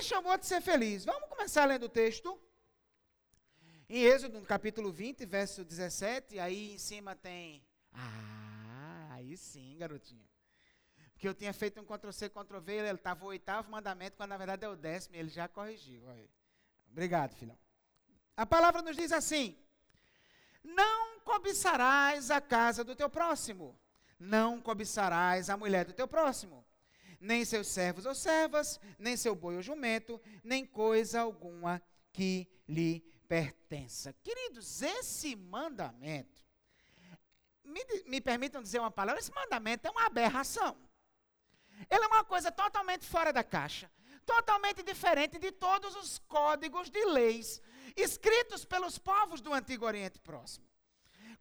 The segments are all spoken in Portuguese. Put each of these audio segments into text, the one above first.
O outro ser feliz. Vamos começar lendo o texto. Em Êxodo, no capítulo 20, verso 17, aí em cima tem. Ah, aí sim, garotinho. Porque eu tinha feito um Ctrl-C, Ctrl-V, ele estava o oitavo mandamento, quando na verdade é o décimo, ele já corrigiu. Obrigado, filhão. A palavra nos diz assim: Não cobiçarás a casa do teu próximo, não cobiçarás a mulher do teu próximo, nem seus servos ou servas, nem seu boi ou jumento, nem coisa alguma que lhe pertença. Queridos, esse mandamento, me, me permitam dizer uma palavra, esse mandamento é uma aberração. Ele é uma coisa totalmente fora da caixa, totalmente diferente de todos os códigos de leis escritos pelos povos do Antigo Oriente Próximo.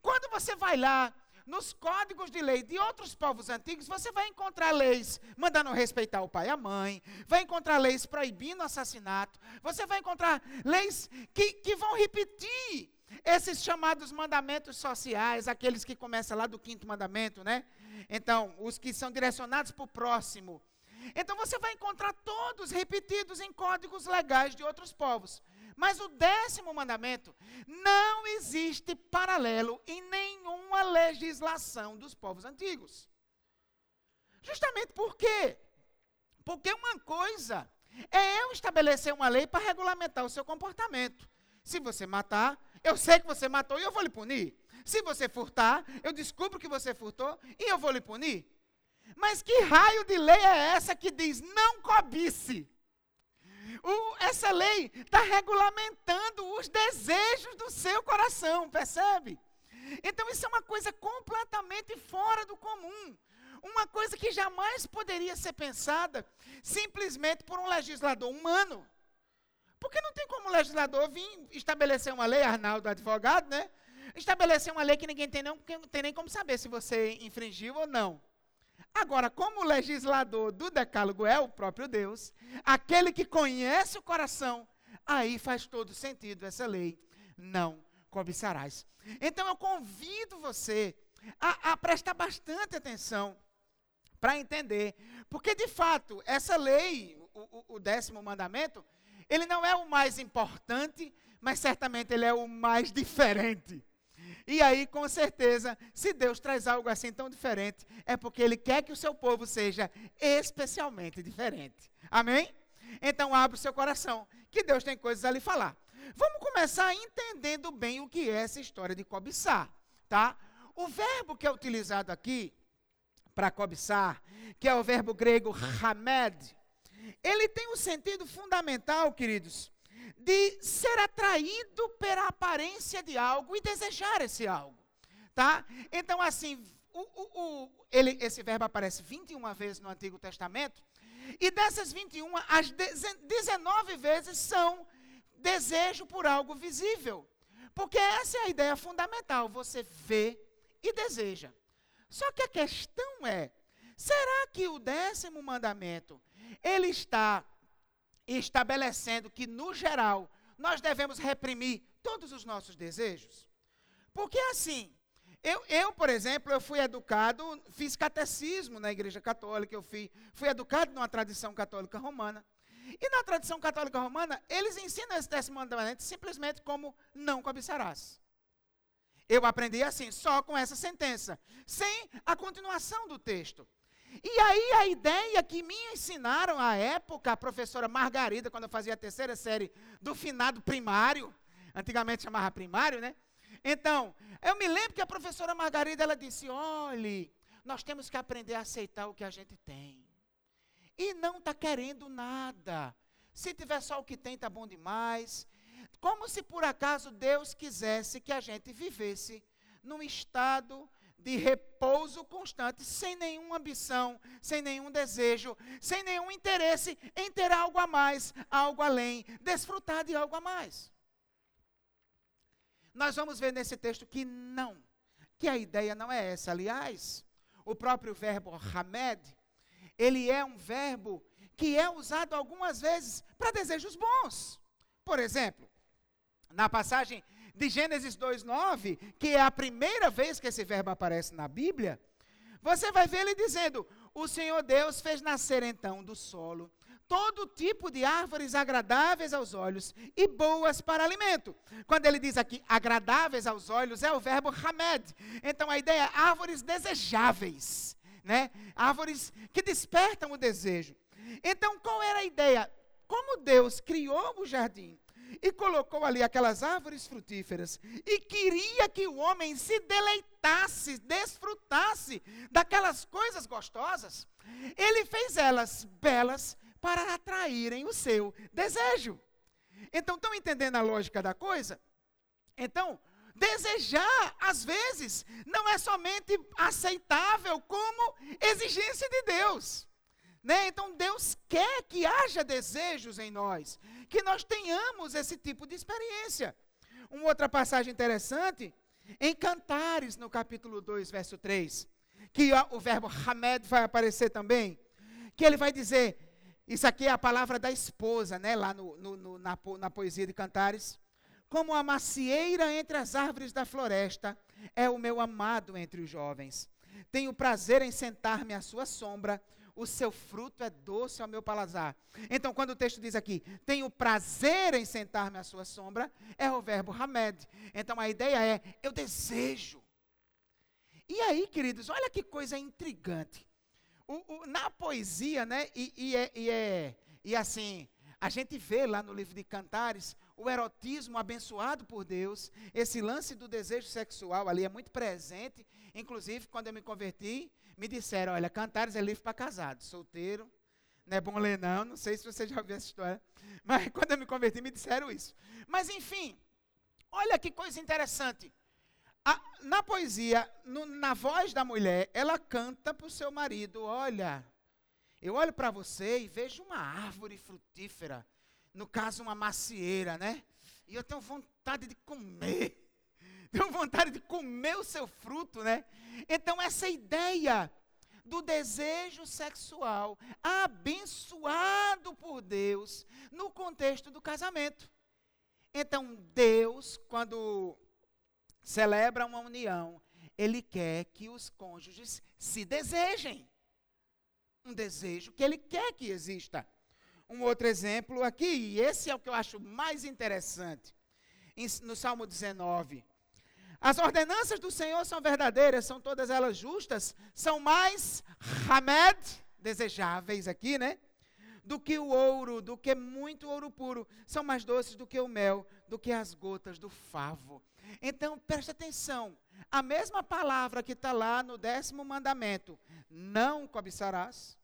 Quando você vai lá nos códigos de lei de outros povos antigos, você vai encontrar leis mandando respeitar o pai e a mãe, vai encontrar leis proibindo assassinato, você vai encontrar leis que, que vão repetir esses chamados mandamentos sociais, aqueles que começam lá do quinto mandamento, né? Então, os que são direcionados para o próximo. Então, você vai encontrar todos repetidos em códigos legais de outros povos. Mas o décimo mandamento não existe paralelo em nenhuma legislação dos povos antigos. Justamente por quê? Porque uma coisa é eu estabelecer uma lei para regulamentar o seu comportamento. Se você matar, eu sei que você matou e eu vou lhe punir. Se você furtar, eu descubro que você furtou e eu vou lhe punir. Mas que raio de lei é essa que diz não cobice? O, essa lei está regulamentando os desejos do seu coração, percebe? Então isso é uma coisa completamente fora do comum. Uma coisa que jamais poderia ser pensada simplesmente por um legislador humano. Porque não tem como o legislador vir estabelecer uma lei, Arnaldo, advogado, né? Estabelecer uma lei que ninguém tem, não, tem nem como saber se você infringiu ou não. Agora, como o legislador do decálogo é o próprio Deus, aquele que conhece o coração, aí faz todo sentido essa lei. Não cobiçarás. Então eu convido você a, a prestar bastante atenção para entender, porque de fato essa lei, o, o, o décimo mandamento, ele não é o mais importante, mas certamente ele é o mais diferente. E aí, com certeza, se Deus traz algo assim tão diferente, é porque Ele quer que o seu povo seja especialmente diferente. Amém? Então, abra o seu coração, que Deus tem coisas a lhe falar. Vamos começar entendendo bem o que é essa história de cobiçar, tá? O verbo que é utilizado aqui para cobiçar, que é o verbo grego hamed, ele tem um sentido fundamental, queridos, de ser atraído pela aparência de algo e desejar esse algo. Tá? Então, assim, o, o, o, ele, esse verbo aparece 21 vezes no Antigo Testamento, e dessas 21, as 19 vezes são desejo por algo visível. Porque essa é a ideia fundamental, você vê e deseja. Só que a questão é, será que o décimo mandamento, ele está estabelecendo que, no geral, nós devemos reprimir todos os nossos desejos? Porque assim, eu, eu, por exemplo, eu fui educado, fiz catecismo na igreja católica, eu fui, fui educado numa tradição católica romana. E na tradição católica romana, eles ensinam esse décimo mandamento simplesmente como não cobiçarás. Eu aprendi assim, só com essa sentença, sem a continuação do texto. E aí a ideia que me ensinaram à época, a professora Margarida, quando eu fazia a terceira série do finado primário, antigamente chamava primário, né? Então, eu me lembro que a professora Margarida, ela disse, olhe, nós temos que aprender a aceitar o que a gente tem. E não está querendo nada. Se tiver só o que tem, está bom demais. Como se por acaso Deus quisesse que a gente vivesse num estado de repouso constante, sem nenhuma ambição, sem nenhum desejo, sem nenhum interesse em ter algo a mais, algo além, desfrutar de algo a mais. Nós vamos ver nesse texto que não, que a ideia não é essa. Aliás, o próprio verbo hamed, ele é um verbo que é usado algumas vezes para desejos bons. Por exemplo, na passagem de Gênesis 2:9, que é a primeira vez que esse verbo aparece na Bíblia, você vai ver ele dizendo: "O Senhor Deus fez nascer então do solo todo tipo de árvores agradáveis aos olhos e boas para alimento. Quando ele diz aqui agradáveis aos olhos, é o verbo hamed. Então a ideia é árvores desejáveis, né? Árvores que despertam o desejo. Então qual era a ideia? Como Deus criou o jardim e colocou ali aquelas árvores frutíferas e queria que o homem se deleitasse, desfrutasse daquelas coisas gostosas, ele fez elas belas para atraírem o seu desejo. Então, estão entendendo a lógica da coisa? Então, desejar, às vezes, não é somente aceitável como exigência de Deus. Né? Então, Deus quer que haja desejos em nós, que nós tenhamos esse tipo de experiência. Uma outra passagem interessante, em Cantares, no capítulo 2, verso 3, que o verbo Hamed vai aparecer também, que ele vai dizer: Isso aqui é a palavra da esposa, né? lá no, no, no, na, na poesia de Cantares. Como a macieira entre as árvores da floresta, é o meu amado entre os jovens. Tenho prazer em sentar-me à sua sombra, o seu fruto é doce ao meu paladar. Então, quando o texto diz aqui, tenho prazer em sentar-me à sua sombra, é o verbo hamed. Então, a ideia é, eu desejo. E aí, queridos, olha que coisa intrigante. O, o, na poesia, né, e, e, é, e, é, e assim, a gente vê lá no livro de Cantares o erotismo abençoado por Deus, esse lance do desejo sexual ali é muito presente. Inclusive, quando eu me converti, me disseram: olha, Cantares é livro para casado, solteiro, não é bom ler, não. Não sei se você já ouviu essa história, mas quando eu me converti, me disseram isso. Mas, enfim, olha que coisa interessante. A, na poesia, no, na voz da mulher, ela canta para o seu marido: Olha, eu olho para você e vejo uma árvore frutífera, no caso, uma macieira, né? E eu tenho vontade de comer. Tenho vontade de comer o seu fruto, né? Então, essa ideia do desejo sexual abençoado por Deus no contexto do casamento. Então, Deus, quando celebra uma união, ele quer que os cônjuges se desejem. Um desejo que ele quer que exista. Um outro exemplo aqui, e esse é o que eu acho mais interessante, no Salmo 19. As ordenanças do Senhor são verdadeiras, são todas elas justas, são mais hamed, desejáveis aqui, né? Do que o ouro, do que muito ouro puro, são mais doces do que o mel, do que as gotas do favo. Então, preste atenção, a mesma palavra que está lá no décimo mandamento, não cobiçarás,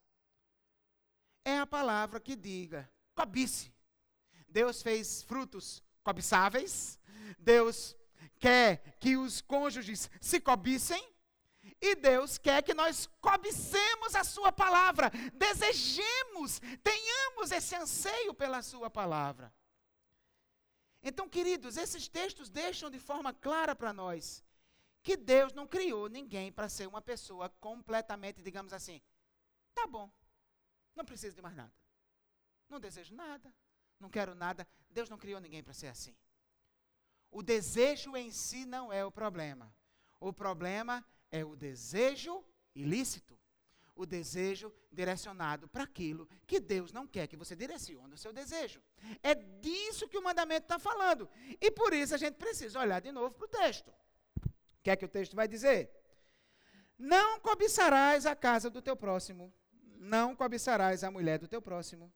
é a palavra que diga, cobice. Deus fez frutos cobiçáveis, Deus quer que os cônjuges se cobicem, e Deus quer que nós cobicemos a Sua palavra, desejemos, tenhamos esse anseio pela Sua palavra. Então, queridos, esses textos deixam de forma clara para nós que Deus não criou ninguém para ser uma pessoa completamente, digamos assim, tá bom, não preciso de mais nada, não desejo nada, não quero nada. Deus não criou ninguém para ser assim. O desejo em si não é o problema. O problema é o desejo ilícito. O desejo direcionado para aquilo que Deus não quer que você direcione o seu desejo. É disso que o mandamento está falando. E por isso a gente precisa olhar de novo para o texto. O que é que o texto vai dizer? Não cobiçarás a casa do teu próximo, não cobiçarás a mulher do teu próximo,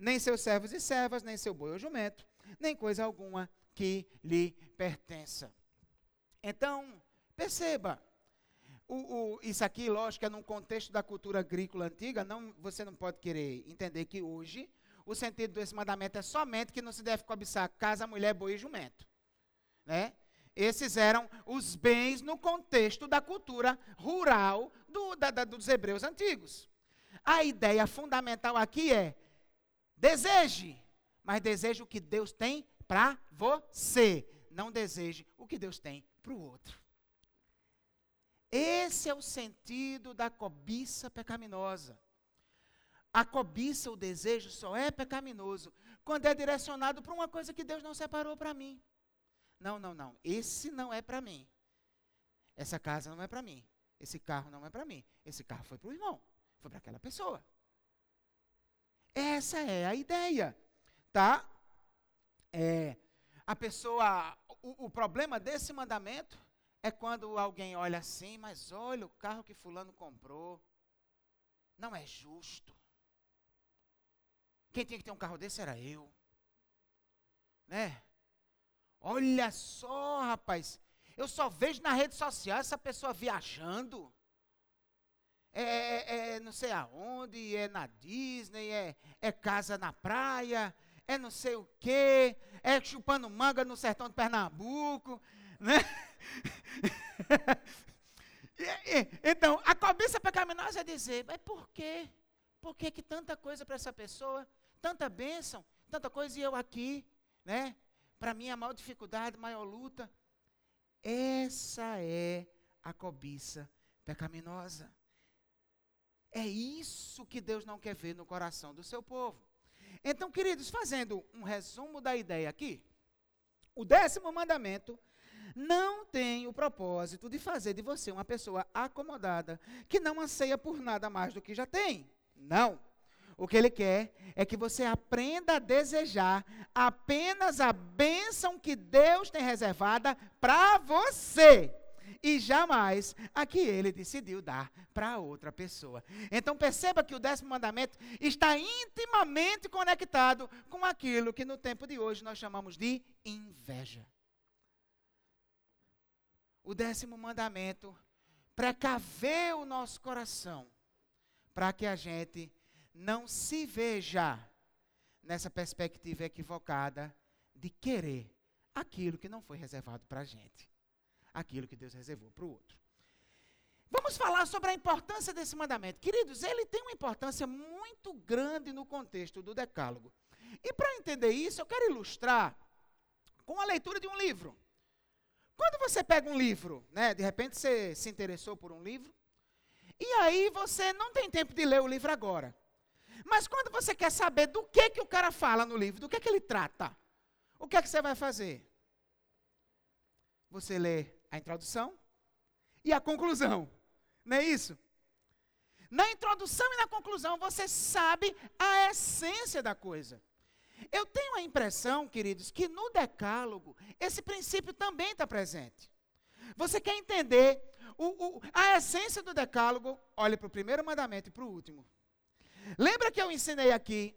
nem seus servos e servas, nem seu boi ou jumento, nem coisa alguma que lhe pertença. Então, perceba, o, o, isso aqui, lógico, é num contexto da cultura agrícola antiga, não, você não pode querer entender que hoje o sentido desse mandamento é somente que não se deve cobiçar casa, mulher, boi e jumento. Né? Esses eram os bens no contexto da cultura rural do, da, da, dos hebreus antigos. A ideia fundamental aqui é deseje, mas deseje o que Deus tem para você. Não deseje o que Deus tem para o outro. Esse é o sentido da cobiça pecaminosa. A cobiça, o desejo, só é pecaminoso quando é direcionado para uma coisa que Deus não separou para mim. Não, não, não. Esse não é para mim. Essa casa não é para mim. Esse carro não é para mim. Esse carro foi para o irmão. Foi para aquela pessoa. Essa é a ideia, tá? É, a pessoa, o, o problema desse mandamento é quando alguém olha assim, mas olha o carro que fulano comprou, não é justo. Quem tinha que ter um carro desse era eu. Né? Olha só, rapaz. Eu só vejo na rede social essa pessoa viajando. É, é, é, não sei aonde, é na Disney, é, é casa na praia, é não sei o quê, é chupando manga no sertão de Pernambuco, né? então, a cobiça pecaminosa é dizer, mas por quê? Por que, que tanta coisa para essa pessoa, tanta bênção, tanta coisa e eu aqui, né? Para mim a maior dificuldade, a maior luta. Essa é a cobiça pecaminosa. É isso que Deus não quer ver no coração do seu povo. Então, queridos, fazendo um resumo da ideia aqui, o décimo mandamento não tem o propósito de fazer de você uma pessoa acomodada, que não anseia por nada mais do que já tem. Não. O que ele quer é que você aprenda a desejar apenas a bênção que Deus tem reservada para você e jamais a que ele decidiu dar para outra pessoa. Então perceba que o décimo mandamento está intimamente conectado com aquilo que no tempo de hoje nós chamamos de inveja. O décimo mandamento precaver o nosso coração para que a gente não se veja nessa perspectiva equivocada de querer aquilo que não foi reservado para a gente aquilo que Deus reservou para o outro. Vamos falar sobre a importância desse mandamento. Queridos, ele tem uma importância muito grande no contexto do Decálogo. E para entender isso, eu quero ilustrar com a leitura de um livro. Quando você pega um livro, né, de repente você se interessou por um livro, e aí você não tem tempo de ler o livro agora. Mas quando você quer saber do que, que o cara fala no livro, do que, que ele trata, o que é que você vai fazer? Você lê a introdução e a conclusão. Não é isso? Na introdução e na conclusão você sabe a essência da coisa. Eu tenho a impressão, queridos, que no Decálogo esse princípio também está presente. Você quer entender o, o, a essência do Decálogo? Olhe para o primeiro mandamento e para o último. Lembra que eu ensinei aqui,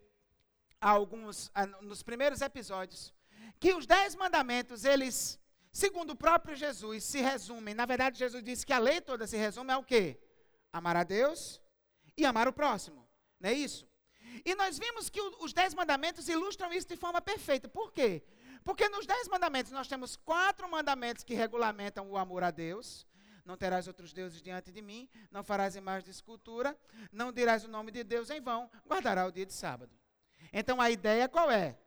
alguns, nos primeiros episódios, que os dez mandamentos, eles segundo o próprio Jesus, se resumem. Na verdade, Jesus disse que a lei toda se resume ao quê? Amar a Deus e amar o próximo. Não é isso? E nós vimos que os dez mandamentos ilustram isso de forma perfeita. Por quê? Porque nos dez mandamentos nós temos quatro mandamentos que regulamentam o amor a Deus. Não terás outros deuses diante de mim, não farás imagem de escultura, não dirás o nome de Deus em vão, guardará o dia de sábado. Então a ideia qual é?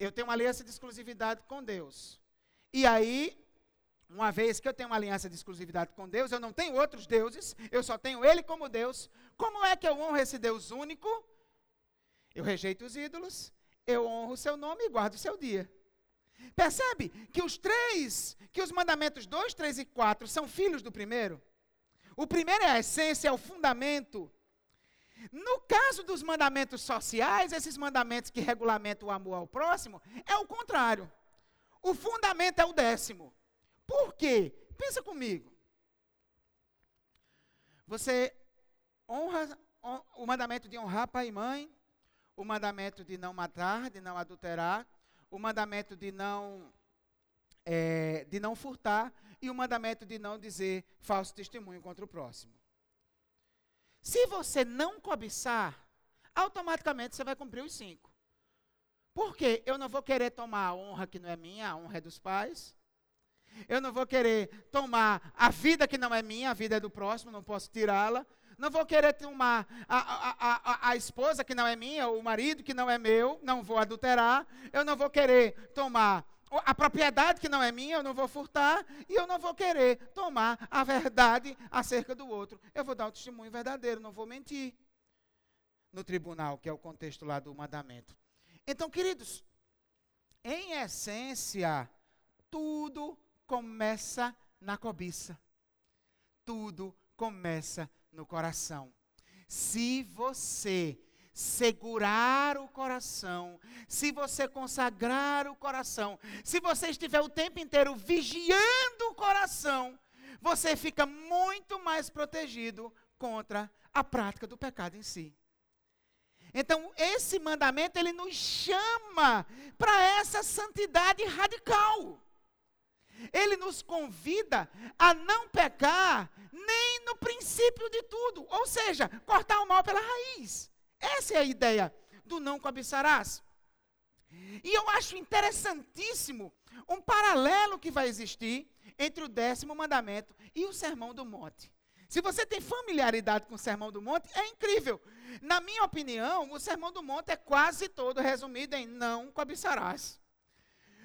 Eu tenho uma aliança de exclusividade com Deus. E aí, uma vez que eu tenho uma aliança de exclusividade com Deus, eu não tenho outros deuses, eu só tenho Ele como Deus. Como é que eu honro esse Deus único? Eu rejeito os ídolos, eu honro o seu nome e guardo o seu dia. Percebe que os três, que os mandamentos 2, 3 e 4 são filhos do primeiro? O primeiro é a essência, é o fundamento. No caso dos mandamentos sociais, esses mandamentos que regulamentam o amor ao próximo, é o contrário. O fundamento é o décimo. Por quê? Pensa comigo. Você honra o mandamento de honrar pai e mãe, o mandamento de não matar, de não adulterar, o mandamento de não é, de não furtar e o mandamento de não dizer falso testemunho contra o próximo. Se você não cobiçar, automaticamente você vai cumprir os cinco. Porque eu não vou querer tomar a honra que não é minha, a honra é dos pais. Eu não vou querer tomar a vida que não é minha, a vida é do próximo, não posso tirá-la. Não vou querer tomar a, a, a, a, esposa que não é minha, o marido que não é meu, não vou adulterar. Eu não vou querer tomar a propriedade que não é minha, eu não vou furtar. E eu não vou querer tomar a verdade acerca do outro. Eu vou dar o testemunho verdadeiro, não vou mentir. No tribunal, que é o contexto lá do mandamento. Então, queridos, em essência, tudo começa na cobiça. Tudo começa no coração. Se você segurar o coração, se você consagrar o coração, se você estiver o tempo inteiro vigiando o coração, você fica muito mais protegido contra a prática do pecado em si. Então, esse mandamento ele nos chama para essa santidade radical. Ele nos convida a não pecar nem no princípio de tudo, ou seja, cortar o mal pela raiz. Essa é a ideia do não cobiçarás. E eu acho interessantíssimo um paralelo que vai existir entre o décimo mandamento e o sermão do monte. Se você tem familiaridade com o Sermão do Monte, é incrível. Na minha opinião, o Sermão do Monte é quase todo resumido em não cobiçarás.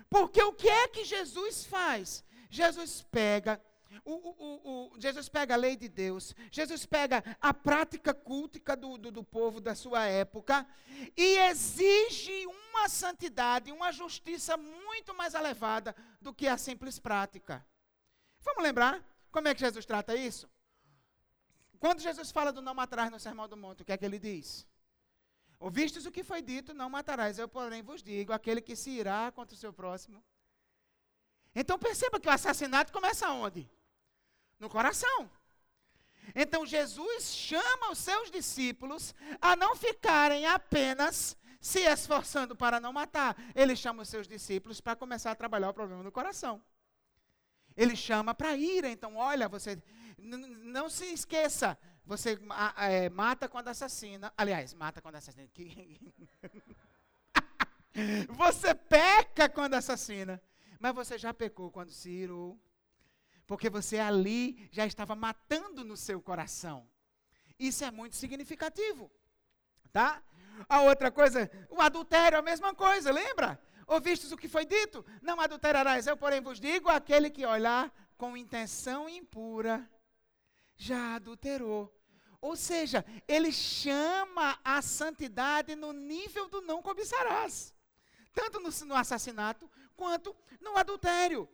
Porque o que é que Jesus faz? Jesus pega o, o, o, Jesus pega a lei de Deus, Jesus pega a prática cultica do, do, do, povo da sua época e exige uma santidade, uma justiça muito mais elevada do que a simples prática. Vamos lembrar como é que Jesus trata isso? Quando Jesus fala do não matarás no Sermão do Monte, o que é que ele diz? Ouvistes o que foi dito, não matarás. Eu, porém, vos digo: aquele que se irá contra o seu próximo. Então perceba que o assassinato começa onde? No coração. Então Jesus chama os seus discípulos a não ficarem apenas se esforçando para não matar. Ele chama os seus discípulos para começar a trabalhar o problema do coração. Ele chama para ir. Então, olha, você não se esqueça, você é, mata quando assassina. Aliás, mata quando assassina. você peca quando assassina. Mas você já pecou quando se irou. Porque você ali já estava matando no seu coração. Isso é muito significativo. Tá? A outra coisa, o adultério é a mesma coisa, lembra? Ouvistes o que foi dito? Não adulterarás. Eu, porém, vos digo: aquele que olhar com intenção impura já adulterou. Ou seja, ele chama a santidade no nível do não cobiçarás. Tanto no, no, assassinato quanto no adultério.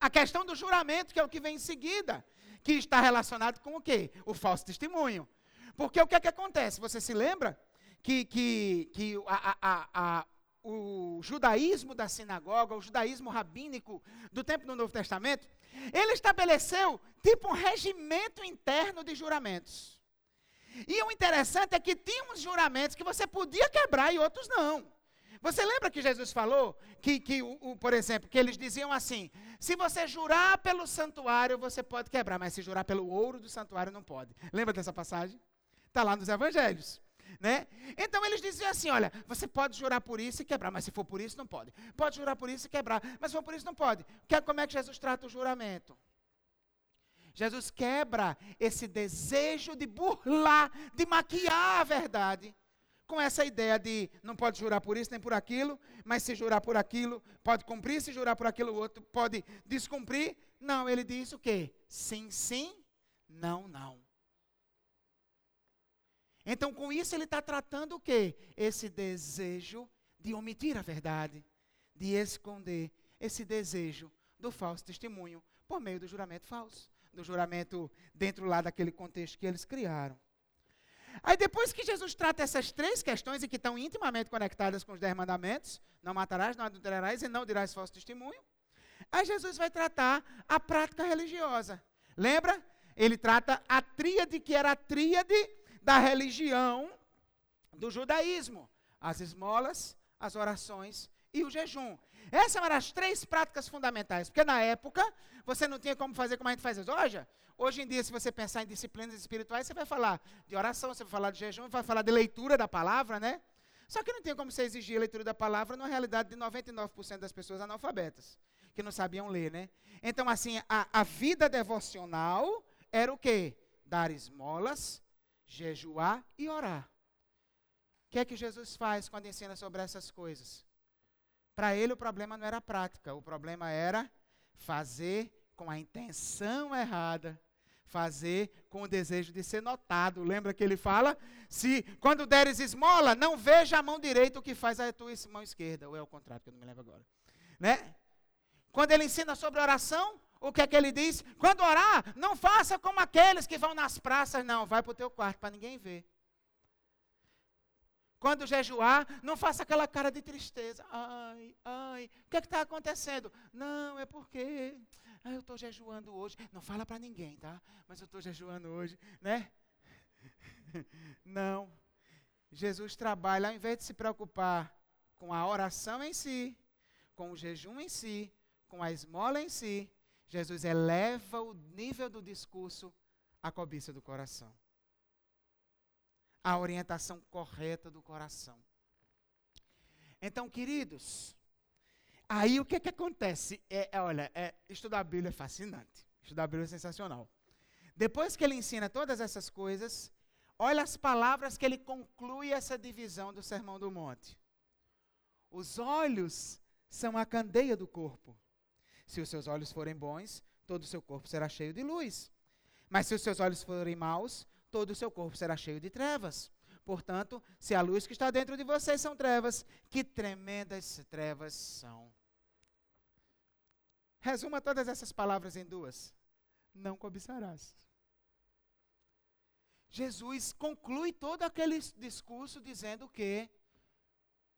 A questão do juramento, que é o que vem em seguida, que está relacionado com o quê? O falso testemunho. Porque o que é que acontece? Você se lembra que, que, que a, a, a, o judaísmo da sinagoga, o judaísmo rabínico do tempo do Novo Testamento, ele estabeleceu tipo um regimento interno de juramentos. E o interessante é que tinha uns juramentos que você podia quebrar e outros não. Você lembra que Jesus falou que, que o, o, por exemplo, que eles diziam assim: se você jurar pelo santuário, você pode quebrar, mas se jurar pelo ouro do santuário, não pode. Lembra dessa passagem? Está lá nos evangelhos. Né? Então eles diziam assim: olha, você pode jurar por isso e quebrar, mas se for por isso, não pode. Pode jurar por isso e quebrar, mas se for por isso, não pode. Que, como é que Jesus trata o juramento? Jesus quebra esse desejo de burlar, de maquiar a verdade, com essa ideia de não pode jurar por isso nem por aquilo, mas se jurar por aquilo, pode cumprir, se jurar por aquilo outro, pode descumprir. Não, ele diz o quê? Sim, sim, não, não. Então, com isso, ele está tratando o quê? Esse desejo de omitir a verdade, de esconder esse desejo do falso testemunho por meio do juramento falso, do juramento dentro lá daquele contexto que eles criaram. Aí depois que Jesus trata essas três questões e que estão intimamente conectadas com os dez mandamentos, não matarás, não adulterarás e não dirás falso testemunho, aí Jesus vai tratar a prática religiosa. Lembra? Ele trata a tríade que era a tríade da religião do judaísmo: as esmolas, as orações e o jejum. Essas eram as três práticas fundamentais, porque na época você não tinha como fazer como a gente faz hoje. Hoje em dia, se você pensar em disciplinas espirituais, você vai falar de oração, você vai falar de jejum, vai falar de leitura da palavra, né? Só que não tinha como você exigir a leitura da palavra na realidade de 99% das pessoas analfabetas, que não sabiam ler, né? Então, assim, a, a vida devocional era o quê? Dar esmolas, jejuar e orar. O que é que Jesus faz quando ensina sobre essas coisas? Para ele o problema não era prática, o problema era fazer com a intenção errada, fazer com o desejo de ser notado. Lembra que ele fala? Se quando deres esmola, não veja a mão direita o que faz a tua mão esquerda, ou é o contrário, que eu não me lembro agora. Né? Quando ele ensina sobre oração, o que é que ele diz? Quando orar, não faça como aqueles que vão nas praças, não. Vai para o teu quarto para ninguém ver. Quando jejuar, não faça aquela cara de tristeza. Ai, ai, o que é está acontecendo? Não, é porque ah, eu estou jejuando hoje. Não fala para ninguém, tá? Mas eu estou jejuando hoje, né? Não. Jesus trabalha, ao invés de se preocupar com a oração em si, com o jejum em si, com a esmola em si, Jesus eleva o nível do discurso à cobiça do coração. A orientação correta do coração. Então, queridos, aí o que, que acontece? É, é, olha, é, estudar a Bíblia é fascinante. Estudar a Bíblia é sensacional. Depois que ele ensina todas essas coisas, olha as palavras que ele conclui essa divisão do Sermão do Monte. Os olhos são a candeia do corpo. Se os seus olhos forem bons, todo o seu corpo será cheio de luz. Mas se os seus olhos forem maus, todo o seu corpo será cheio de trevas. Portanto, se a luz que está dentro de vocês são trevas, que tremendas trevas são. Resuma todas essas palavras em duas: Não cobiçarás. Jesus conclui todo aquele discurso dizendo que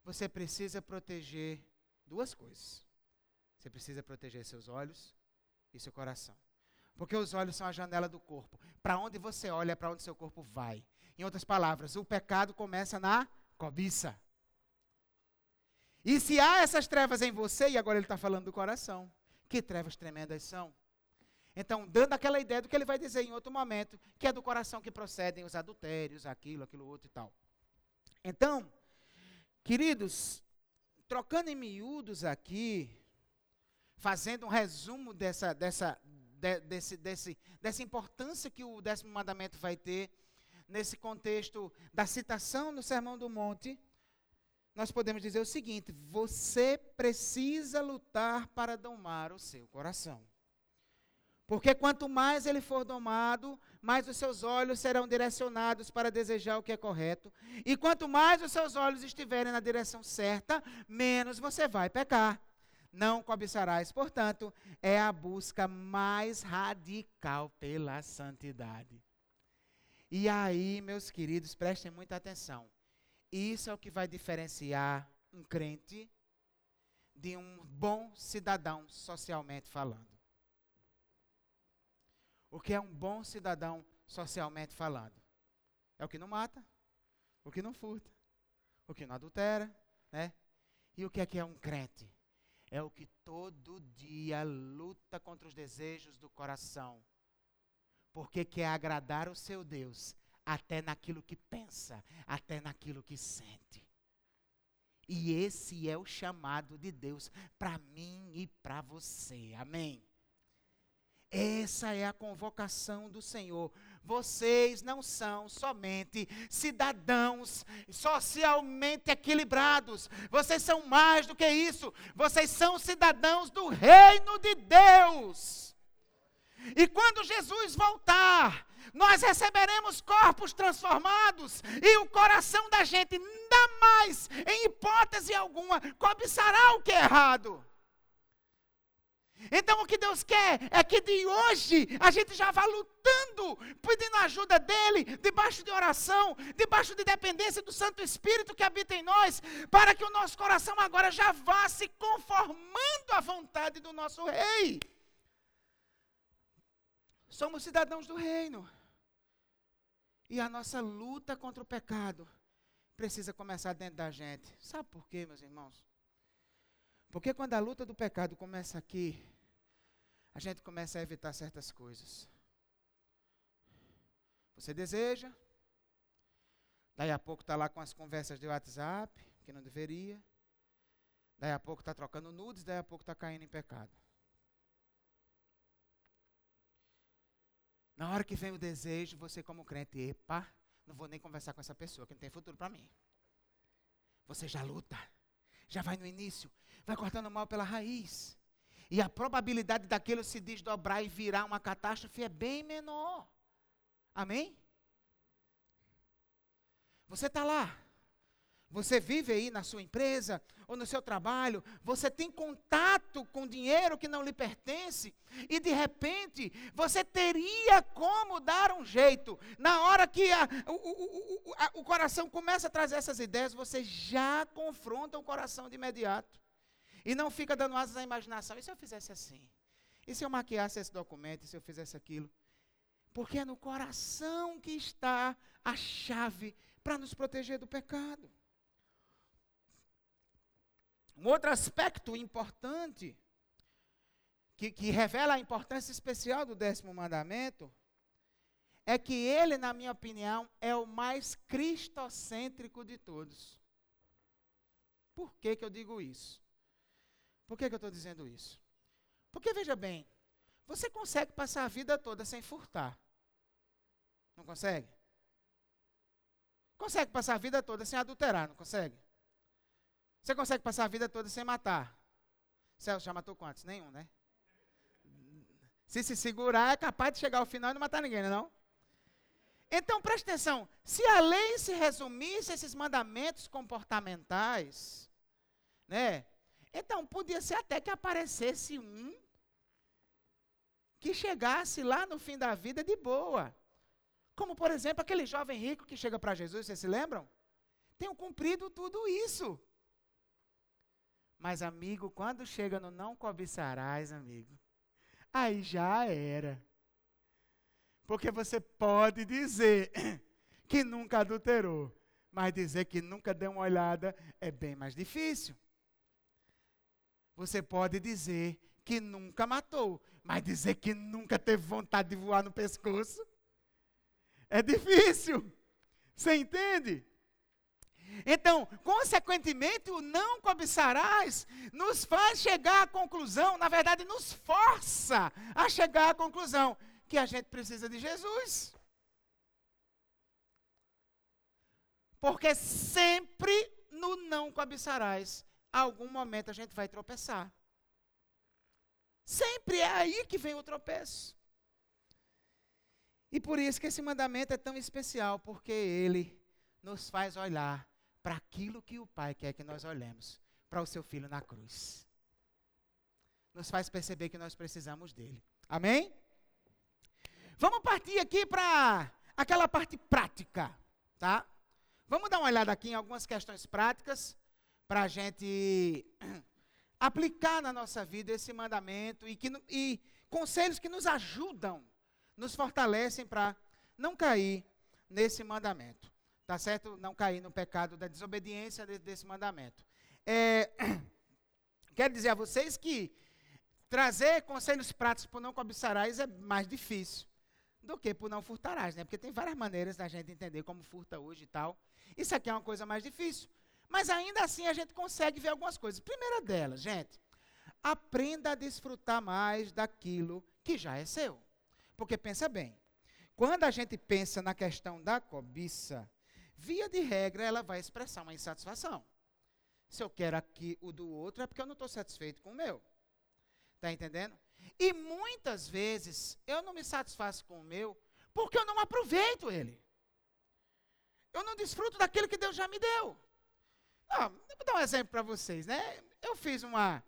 você precisa proteger duas coisas. Você precisa proteger seus olhos e seu coração. Porque os olhos são a janela do corpo. Para onde você olha, é para onde seu corpo vai. Em outras palavras, o pecado começa na cobiça. E se há essas trevas em você, e agora ele está falando do coração, que trevas tremendas são. Então, dando aquela ideia do que ele vai dizer em outro momento, que é do coração que procedem os adultérios, aquilo, aquilo outro e tal. Então, queridos, trocando em miúdos aqui, fazendo um resumo dessa, dessa, de, desse, desse, dessa importância que o décimo mandamento vai ter, nesse contexto da citação no Sermão do Monte, nós podemos dizer o seguinte: você precisa lutar para domar o seu coração. Porque quanto mais ele for domado, mais os seus olhos serão direcionados para desejar o que é correto. E quanto mais os seus olhos estiverem na direção certa, menos você vai pecar. Não cobiçarás, portanto, é a busca mais radical pela santidade. E aí, meus queridos, prestem muita atenção. Isso é o que vai diferenciar um crente de um bom cidadão socialmente falando. O que é um bom cidadão socialmente falando? É o que não mata, o que não furta, o que não adultera, né? E o que é que é um crente? É o que todo dia luta contra os desejos do coração, porque quer agradar o seu Deus, até naquilo que pensa, até naquilo que sente. E esse é o chamado de Deus para mim e para você. Amém. Essa é a convocação do Senhor. Vocês não são somente cidadãos socialmente equilibrados. Vocês são mais do que isso. Vocês são cidadãos do reino de Deus. E quando Jesus voltar, nós receberemos corpos transformados e o coração da gente, ainda mais, em hipótese alguma, cobiçará o que é errado. Então o que Deus quer é que de hoje a gente já vá lutando, pedindo a ajuda dEle, debaixo de oração, debaixo de dependência do Santo Espírito que habita em nós, para que o nosso coração agora já vá se conformando à vontade do nosso Rei. Somos cidadãos do reino. E a nossa luta contra o pecado precisa começar dentro da gente. Sabe por quê, meus irmãos? Porque quando a luta do pecado começa aqui, a gente começa a evitar certas coisas. Você deseja, daí a pouco está lá com as conversas de WhatsApp, que não deveria. Daí a pouco está trocando nudes, daí a pouco está caindo em pecado. Na hora que vem o desejo, você como crente, epa, não vou nem conversar com essa pessoa que não tem futuro para mim. Você já luta, já vai no início, vai cortando mal pela raiz. E a probabilidade daquilo se desdobrar e virar uma catástrofe é bem menor. Amém? Você está lá, Você vive aí na sua empresa ou no seu trabalho, você tem contato com dinheiro que não lhe pertence e de repente você teria como dar um jeito. Na hora que a, o, o, o, a, o coração começa a trazer essas ideias, você já confronta o coração de imediato e não fica dando asas à imaginação. E se eu fizesse assim? E se eu maquiasse esse documento? E se eu fizesse aquilo? Porque é no coração que está a chave para nos proteger do pecado. Um outro aspecto importante, que, que revela a importância especial do décimo mandamento, é que ele, na minha opinião, é o mais cristocêntrico de todos. Por que, que eu digo isso? Por que, que eu estou dizendo isso? Porque, veja bem, você consegue passar a vida toda sem furtar. Não consegue? Consegue passar a vida toda sem adulterar, não consegue? Você consegue passar a vida toda sem matar? Celso já matou quantos? Nenhum, né? Se se segurar, é capaz de chegar ao final e não matar ninguém, não é não? Então, preste atenção. Se a lei se resumisse a esses mandamentos comportamentais, né? Então, podia ser até que aparecesse um que chegasse lá no fim da vida de boa. Como, por exemplo, aquele jovem rico que chega para Jesus, vocês se lembram? Tenham cumprido tudo isso. Mas, amigo, quando chega no não cobiçarás, amigo, aí já era. Porque você pode dizer que nunca adulterou, mas dizer que nunca deu uma olhada é bem mais difícil. Você pode dizer que nunca matou, mas dizer que nunca teve vontade de voar no pescoço é difícil. Você entende? Então, consequentemente, o não cobiçarás nos faz chegar à conclusão, na verdade, nos força a chegar à conclusão que a gente precisa de Jesus. Porque sempre no não cobiçarás, algum momento a gente vai tropeçar. Sempre é aí que vem o tropeço. E por isso que esse mandamento é tão especial, porque ele nos faz olhar para aquilo que o Pai quer que nós olhemos, para o seu filho na cruz. Nos faz perceber que nós precisamos dele. Amém? Vamos partir aqui para aquela parte prática, tá? Vamos dar uma olhada aqui em algumas questões práticas para a gente aplicar na nossa vida esse mandamento e, que, e conselhos que nos ajudam, nos fortalecem para não cair nesse mandamento. Tá certo? Não cair no pecado da desobediência desse mandamento. É, quero dizer a vocês que trazer conselhos práticos por não cobiçarás é mais difícil do que por não furtarás, né? Porque tem várias maneiras da gente entender como furta hoje e tal. Isso aqui é uma coisa mais difícil. Mas ainda assim a gente consegue ver algumas coisas. Primeira delas, gente, aprenda a desfrutar mais daquilo que já é seu. Porque pensa bem, quando a gente pensa na questão da cobiça, via de regra, ela vai expressar uma insatisfação. Se eu quero aqui o do outro, é porque eu não estou satisfeito com o meu. Está entendendo? E muitas vezes eu não me satisfaço com o meu porque eu não aproveito ele. Eu não desfruto daquilo que Deus já me deu. Ah, vou dar um exemplo para vocês, né? Eu fiz uma.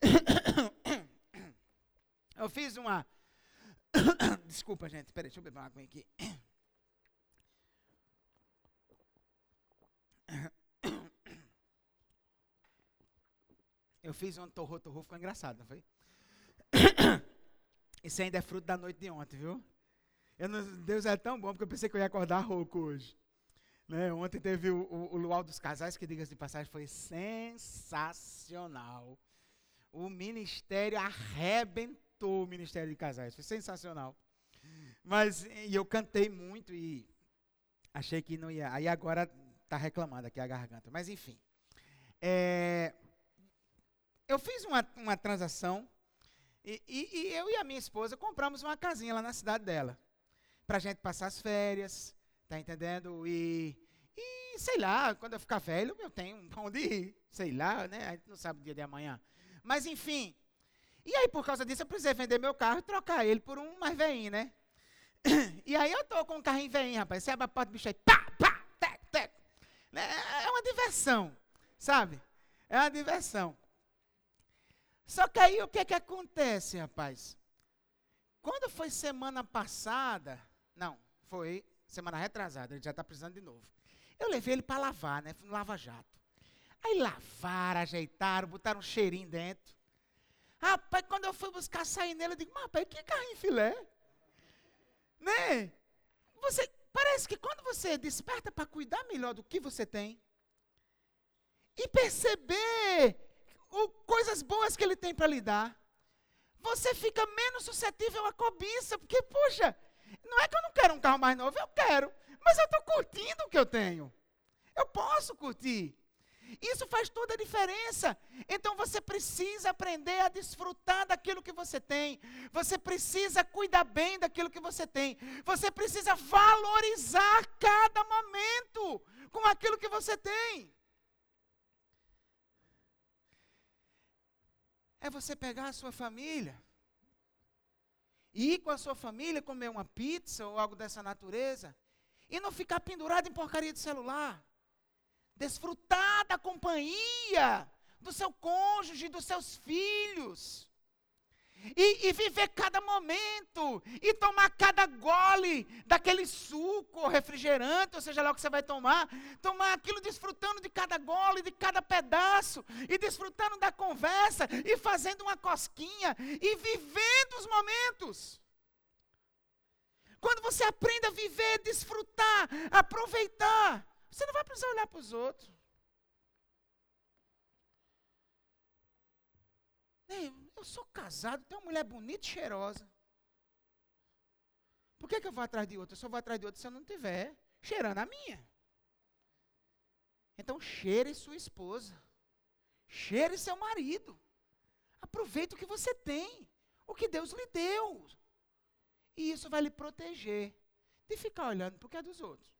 eu fiz uma. Desculpa, gente. Peraí, deixa eu beber uma água aqui. Eu fiz um torro, torro, ficou engraçado, não foi? Isso ainda é fruto da noite de ontem, viu? Não, Deus é tão bom porque eu pensei que eu ia acordar rouco hoje. Né? Ontem teve o, o, o Luau dos Casais, que, diga de passagem, foi sensacional. O ministério arrebentou o ministério de casais. Foi sensacional. Mas e eu cantei muito e achei que não ia. Aí agora está reclamando aqui a garganta. Mas enfim. É, eu fiz uma, uma transação e, e, e, eu e a minha esposa compramos uma casinha lá na cidade dela. Para a gente passar as férias, tá entendendo? E, e sei lá, quando eu ficar velho, eu tenho onde ir. Sei lá, né? A gente não sabe o dia de amanhã. Mas enfim. E aí, por causa disso, eu precisei vender meu carro e trocar ele por um mais veinho, né? E aí eu tô com um carrinho veinho, rapaz. Você abre a porta do bicho aí, pá, pá, tec, tec. É, é uma diversão, sabe? É uma diversão. Só que aí o que é que acontece, rapaz? Quando foi semana passada, não, foi semana retrasada, ele já está precisando de novo. Eu levei ele para lavar, né? Fui no lava-jato. Aí lavaram, ajeitaram, botaram um cheirinho dentro. Rapaz, quando eu fui buscar sair nele, eu digo, mas rapaz, que carrinho filé? Né? Você, parece que quando você desperta para cuidar melhor do que você tem, e perceber o, coisas boas que ele tem para lhe dar, você fica menos suscetível à cobiça, porque, poxa, não é que eu não quero um carro mais novo, eu quero, mas eu estou curtindo o que eu tenho. Eu posso curtir. Isso faz toda a diferença. Então você precisa aprender a desfrutar daquilo que você tem. Você precisa cuidar bem daquilo que você tem. Você precisa valorizar cada momento com aquilo que você tem. É você pegar a sua família ir com a sua família comer uma pizza ou algo dessa natureza e não ficar pendurado em porcaria de celular desfrutar da companhia do seu cônjuge, dos seus filhos. E, e, viver cada momento, e tomar cada gole daquele suco refrigerante, ou seja lá o que você vai tomar, tomar aquilo desfrutando de cada gole, de cada pedaço, e desfrutando da conversa, e fazendo uma cosquinha, e vivendo os momentos. Quando você aprende a viver, desfrutar, aproveitar, você não vai precisar olhar para os outros. Eu sou casado, tenho uma mulher bonita e cheirosa. Por que, que eu vou atrás de outra? Eu só vou atrás de outra se eu não tiver cheirando a minha. Então cheire sua esposa. Cheire seu marido. Aproveite o que você tem. O que Deus lhe deu. E isso vai lhe proteger de ficar olhando para o que é dos outros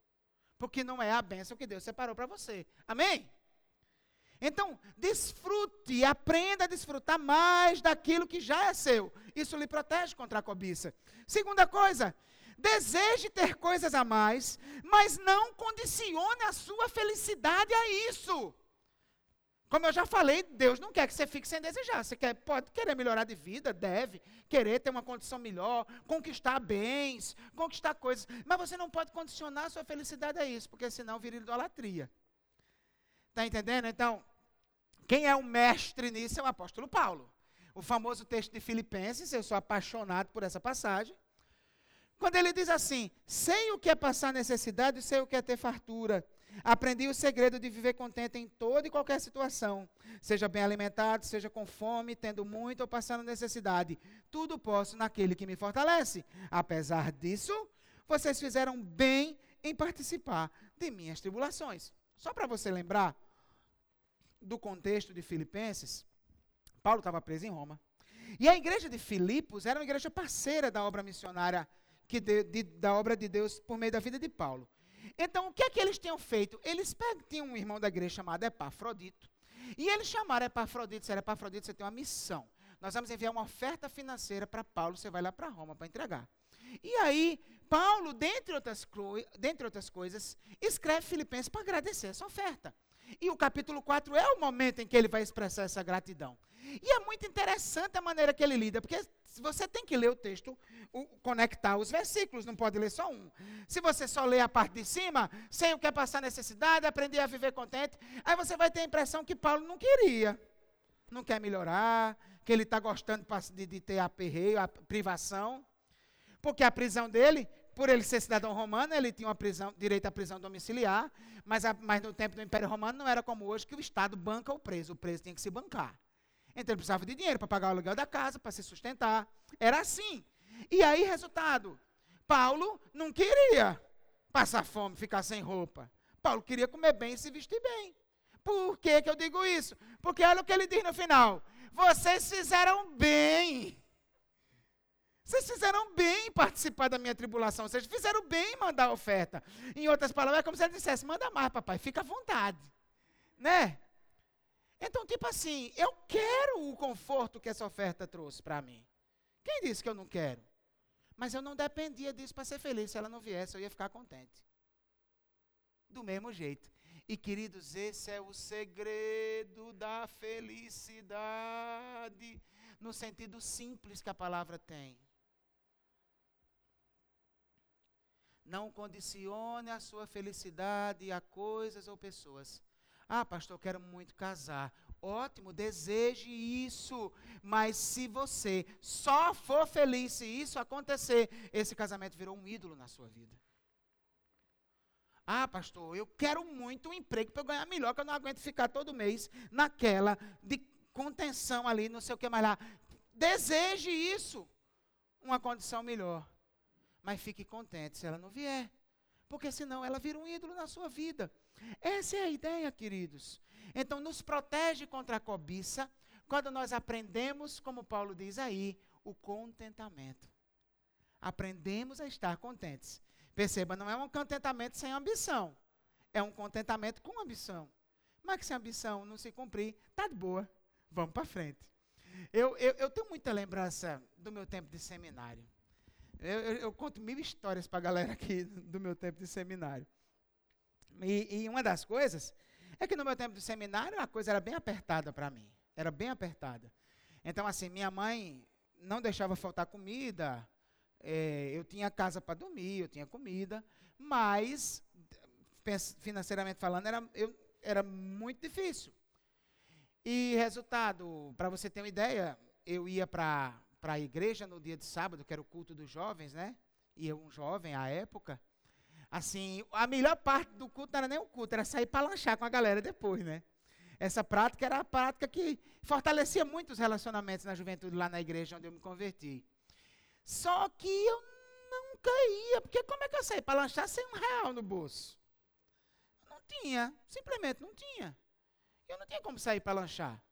porque não é a bênção que Deus separou para você. Amém? Então, desfrute, aprenda a desfrutar mais daquilo que já é seu. Isso lhe protege contra a cobiça. Segunda coisa, deseje ter coisas a mais, mas não condicione a sua felicidade a isso. Como eu já falei, Deus não quer que você fique sem desejar. Você quer, pode querer melhorar de vida, deve, querer ter uma condição melhor, conquistar bens, conquistar coisas. Mas você não pode condicionar a sua felicidade a isso, porque senão vira idolatria. Está entendendo? Então, quem é o mestre nisso é o apóstolo Paulo. O famoso texto de Filipenses, eu sou apaixonado por essa passagem. Quando ele diz assim: sei o que é passar necessidade, sei o que é ter fartura. Aprendi o segredo de viver contente em toda e qualquer situação, seja bem alimentado, seja com fome, tendo muito ou passando necessidade. Tudo posso naquele que me fortalece. Apesar disso, vocês fizeram bem em participar de minhas tribulações. Só para você lembrar do contexto de Filipenses, Paulo estava preso em Roma. E a igreja de Filipos era uma igreja parceira da obra missionária, que de, de, da obra de Deus por meio da vida de Paulo. Então, o que é que eles tinham feito? Eles tinham um irmão da igreja chamado Epafrodito. E eles chamaram Epafrodito, disseram, Epafrodito, você tem uma missão. Nós vamos enviar uma oferta financeira para Paulo, você vai lá para Roma para entregar. E aí, Paulo, dentre outras, dentre outras coisas, escreve Filipenses para agradecer essa oferta. E o capítulo 4 é o momento em que ele vai expressar essa gratidão. E é muito interessante a maneira que ele lida, porque você tem que ler o texto, o, conectar os versículos, não pode ler só um. Se você só ler a parte de cima, sem o que é passar necessidade, aprender a viver contente, aí você vai ter a impressão que Paulo não queria, não quer melhorar, que ele está gostando de, de ter aperreio, a privação, porque a prisão dele, por ele ser cidadão romano, ele tinha prisão, direito à prisão domiciliar, mas, a, mas no tempo do Império Romano não era como hoje, que o Estado banca o preso, o preso tinha que se bancar. Então ele precisava de dinheiro para pagar o aluguel da casa, para se sustentar. Era assim. E aí, resultado: Paulo não queria passar fome, ficar sem roupa. Paulo queria comer bem e se vestir bem. Por que, que eu digo isso? Porque olha o que ele diz no final: vocês fizeram bem. Vocês fizeram bem em participar da minha tribulação. Vocês fizeram bem em mandar a oferta. Em outras palavras, é como se ele dissesse: manda mais, papai, fica à vontade. Né? Então, tipo assim, eu quero o conforto que essa oferta trouxe para mim. Quem disse que eu não quero? Mas eu não dependia disso para ser feliz. Se ela não viesse, eu ia ficar contente. Do mesmo jeito. E queridos, esse é o segredo da felicidade, no sentido simples que a palavra tem. Não condicione a sua felicidade a coisas ou pessoas. Ah, pastor, eu quero muito casar. Ótimo, deseje isso. Mas se você só for feliz se isso acontecer, esse casamento virou um ídolo na sua vida. Ah, pastor, eu quero muito um emprego para eu ganhar melhor, que eu não aguento ficar todo mês naquela de contenção ali, não sei o que mais lá. Deseje isso, uma condição melhor. Mas fique contente se ela não vier. Porque senão ela vira um ídolo na sua vida. Essa é a ideia, queridos. Então, nos protege contra a cobiça quando nós aprendemos, como Paulo diz aí, o contentamento. Aprendemos a estar contentes. Perceba, não é um contentamento sem ambição. É um contentamento com ambição. Mas que se a ambição não se cumprir, tá de boa. Vamos para frente. Eu, eu, eu, tenho muita lembrança do meu tempo de seminário. Eu, eu, eu conto mil histórias para a galera aqui do meu tempo de seminário. E, e, uma das coisas é que no meu tempo de seminário a coisa era bem apertada para mim. Era bem apertada. Então, assim, minha mãe não deixava faltar comida, é, eu tinha casa para dormir, eu tinha comida, mas, financeiramente falando, era, eu, era muito difícil. E resultado, para você ter uma ideia, eu ia para a igreja no dia de sábado, que era o culto dos jovens, né? E eu, um jovem à época. Assim, a melhor parte do culto não era nem o culto, era sair para lanchar com a galera depois, né? Essa prática era a prática que fortalecia muito os relacionamentos na juventude lá na igreja onde eu me converti. Só que eu nunca ia, porque como é que eu saí para lanchar sem um real no bolso? Não tinha, simplesmente não tinha. Eu não tinha como sair para lanchar.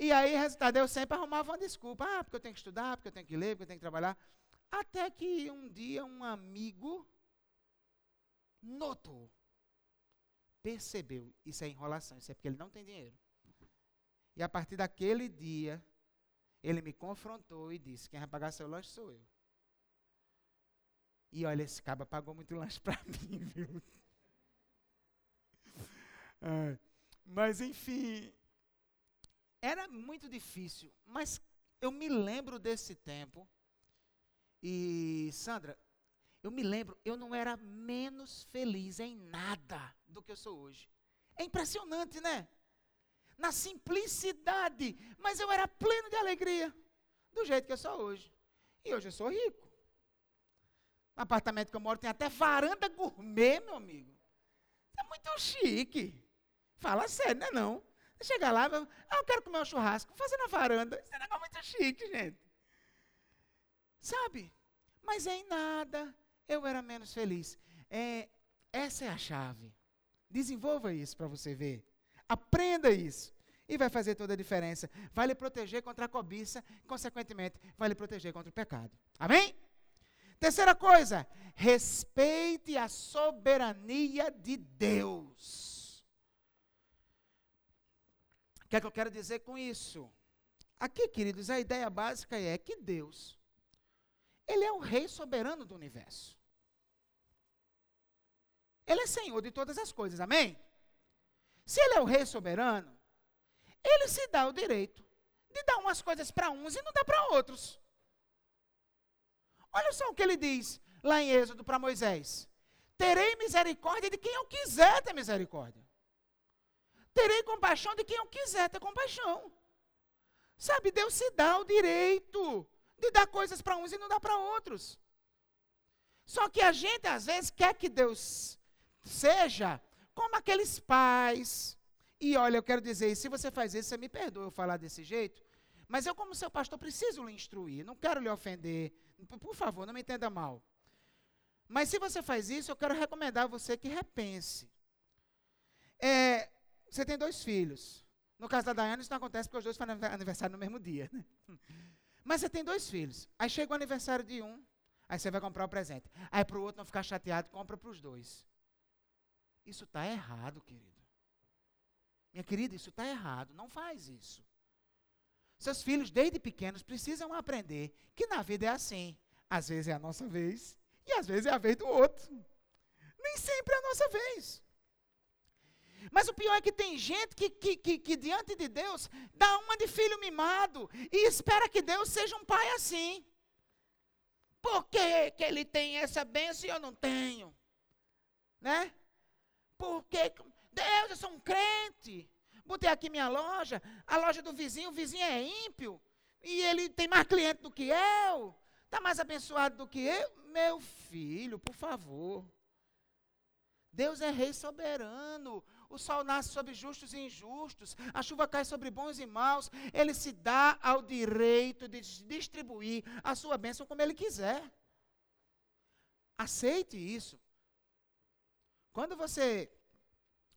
E aí, resultado, eu sempre arrumava uma desculpa. Ah, porque eu tenho que estudar, porque eu tenho que ler, porque eu tenho que trabalhar. Até que um dia um amigo notou, percebeu, isso é enrolação, isso é porque ele não tem dinheiro. E a partir daquele dia, ele me confrontou e disse: Quem vai pagar seu lanche sou eu. E olha, esse caba pagou muito lanche para mim, viu? Mas, enfim, era muito difícil. Mas eu me lembro desse tempo. E, Sandra, eu me lembro, eu não era menos feliz em nada do que eu sou hoje. É impressionante, né? na simplicidade, mas eu era pleno de alegria, do jeito que eu sou hoje. E hoje eu sou rico. No apartamento que eu moro tem até varanda gourmet, meu amigo. É muito chique. Fala sério, não é não? Chega lá, ah, eu quero comer um churrasco, fazer na varanda. Isso é um negócio muito chique, gente. Sabe? Mas em nada eu era menos feliz. É, essa é a chave. Desenvolva isso para você ver. Aprenda isso. E vai fazer toda a diferença. Vai lhe proteger contra a cobiça, consequentemente, vai lhe proteger contra o pecado. Amém? Terceira coisa, respeite a soberania de Deus. O que é que eu quero dizer com isso? Aqui, queridos, a ideia básica é que Deus, Ele é o Rei soberano do universo. Ele é Senhor de todas as coisas, amém? Se ele é o rei soberano, ele se dá o direito de dar umas coisas para uns e não dá para outros. Olha só o que ele diz lá em Êxodo para Moisés: Terei misericórdia de quem eu quiser ter misericórdia. Terei compaixão de quem eu quiser ter compaixão. Sabe, Deus se dá o direito de dar coisas para uns e não dá para outros. Só que a gente às vezes quer que Deus seja como aqueles pais. E olha, eu quero dizer, se você faz isso, você me perdoa eu falar desse jeito, mas eu, como seu pastor, preciso lhe instruir, não quero lhe ofender. Por favor, não me entenda mal. Mas se você faz isso, eu quero recomendar a você que repense. É, você tem dois filhos. No caso da Dayana, isso não acontece porque os dois fazem aniversário no mesmo dia. Né? Mas você tem dois filhos. Aí chega o aniversário de um, aí você vai comprar o presente. Aí para o outro não ficar chateado, compra para os dois. Isso está errado, querido. Minha querida, isso está errado. Não faz isso. Seus filhos, desde pequenos, precisam aprender que na vida é assim. Às vezes é a nossa vez e às vezes é a vez do outro. Nem sempre é a nossa vez. Mas o pior é que tem gente que, que, que, que, diante de Deus dá uma de filho mimado e espera que Deus seja um pai assim. Por que, que ele tem essa bênção e eu não tenho? Né? Porque Deus, eu sou um crente. Botei aqui minha loja, a loja do vizinho, o vizinho é ímpio. E ele tem mais cliente do que eu. Está mais abençoado do que eu. Meu filho, por favor. Deus é rei soberano. O sol nasce sobre justos e injustos. A chuva cai sobre bons e maus. Ele se dá ao direito de distribuir a sua bênção como ele quiser. Aceite isso. Quando você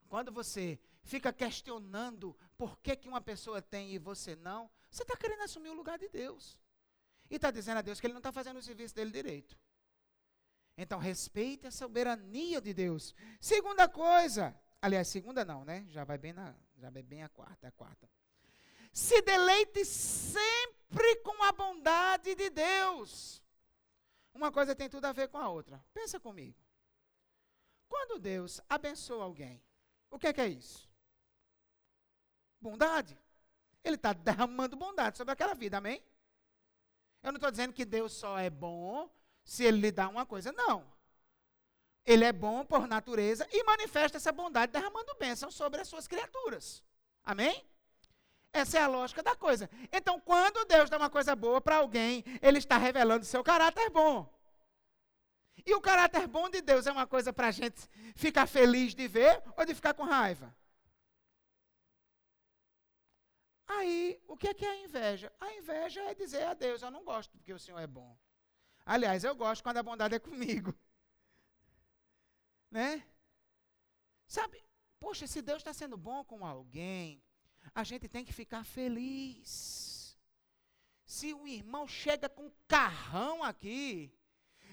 quando você fica questionando por que, que uma pessoa tem e você não, você está querendo assumir o lugar de Deus. E está dizendo a Deus que ele não está fazendo o serviço dele direito. Então, respeite a soberania de Deus. Segunda coisa, aliás, segunda não, né? Já vai bem, na, já vai bem a quarta, a quarta. Se deleite sempre com a bondade de Deus. Uma coisa tem tudo a ver com a outra. Pensa comigo. Quando Deus abençoa alguém, o que é, que é isso? Bondade. Ele está derramando bondade sobre aquela vida, amém? Eu não estou dizendo que Deus só é bom se ele lhe dá uma coisa, não. Ele é bom por natureza e manifesta essa bondade derramando bênção sobre as suas criaturas. Amém? Essa é a lógica da coisa. Então, quando Deus dá uma coisa boa para alguém, ele está revelando seu caráter bom. E o caráter bom de Deus é uma coisa para a gente ficar feliz de ver ou de ficar com raiva? Aí, o que é, que é a inveja? A inveja é dizer a Deus: Eu não gosto porque o Senhor é bom. Aliás, eu gosto quando a bondade é comigo. Né? Sabe, poxa, se Deus está sendo bom com alguém, a gente tem que ficar feliz. Se o irmão chega com carrão aqui,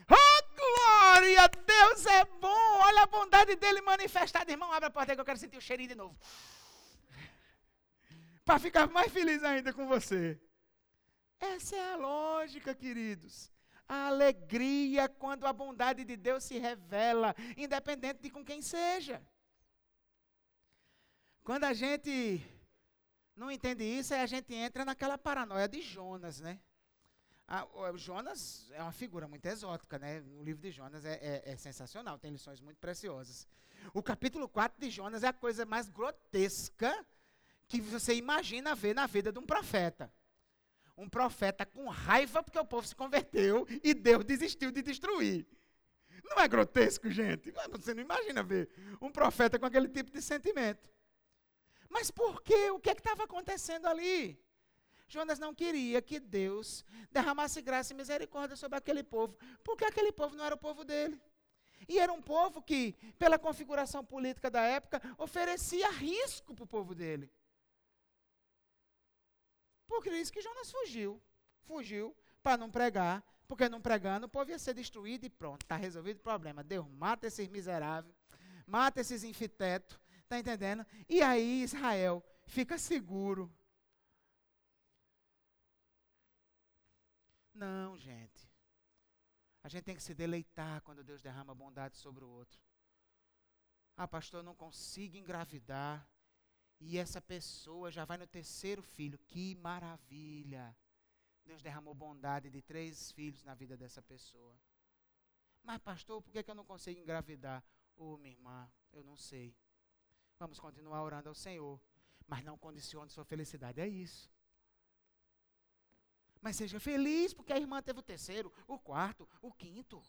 oh glória, Deus é bom, olha a bondade dele manifestada. Irmão, abre a porta que eu quero sentir o cheirinho de novo. Para ficar mais feliz ainda com você. Essa é a lógica, queridos a alegria quando a bondade de Deus se revela, independente de com quem seja. Quando a gente não entende isso, aí a gente entra naquela paranoia de Jonas, né? A, o Jonas é uma figura muito exótica, né? O livro de Jonas é, é, é, sensacional, tem lições muito preciosas. O capítulo 4 de Jonas é a coisa mais grotesca que você imagina ver na vida de um profeta um profeta com raiva porque o povo se converteu e Deus desistiu de destruir. Não é grotesco, gente? Você não imagina ver um profeta com aquele tipo de sentimento. Mas por quê? O que é estava acontecendo ali? Jonas não queria que Deus derramasse graça e misericórdia sobre aquele povo, porque aquele povo não era o povo dele. E era um povo que, pela configuração política da época, oferecia risco para o povo dele. Por isso que Jonas fugiu. Fugiu para não pregar, porque não pregando, o povo ia ser destruído e pronto, está resolvido o problema. Deus mata esses miseráveis, mata esses infitetos, está entendendo? E aí Israel fica seguro. Não, gente. A gente tem que se deleitar quando Deus derrama bondade sobre o outro. Ah, pastor, eu não consigo engravidar. E essa pessoa já vai no terceiro filho. Que maravilha! Deus derramou bondade de três filhos na vida dessa pessoa. Mas, pastor, por que, eu não consigo engravidar? Ô, oh, minha irmã, eu não sei. Vamos continuar orando ao Senhor. Mas não condicione sua felicidade. É isso. Mas seja feliz, porque a irmã teve o terceiro, o quarto, o quinto.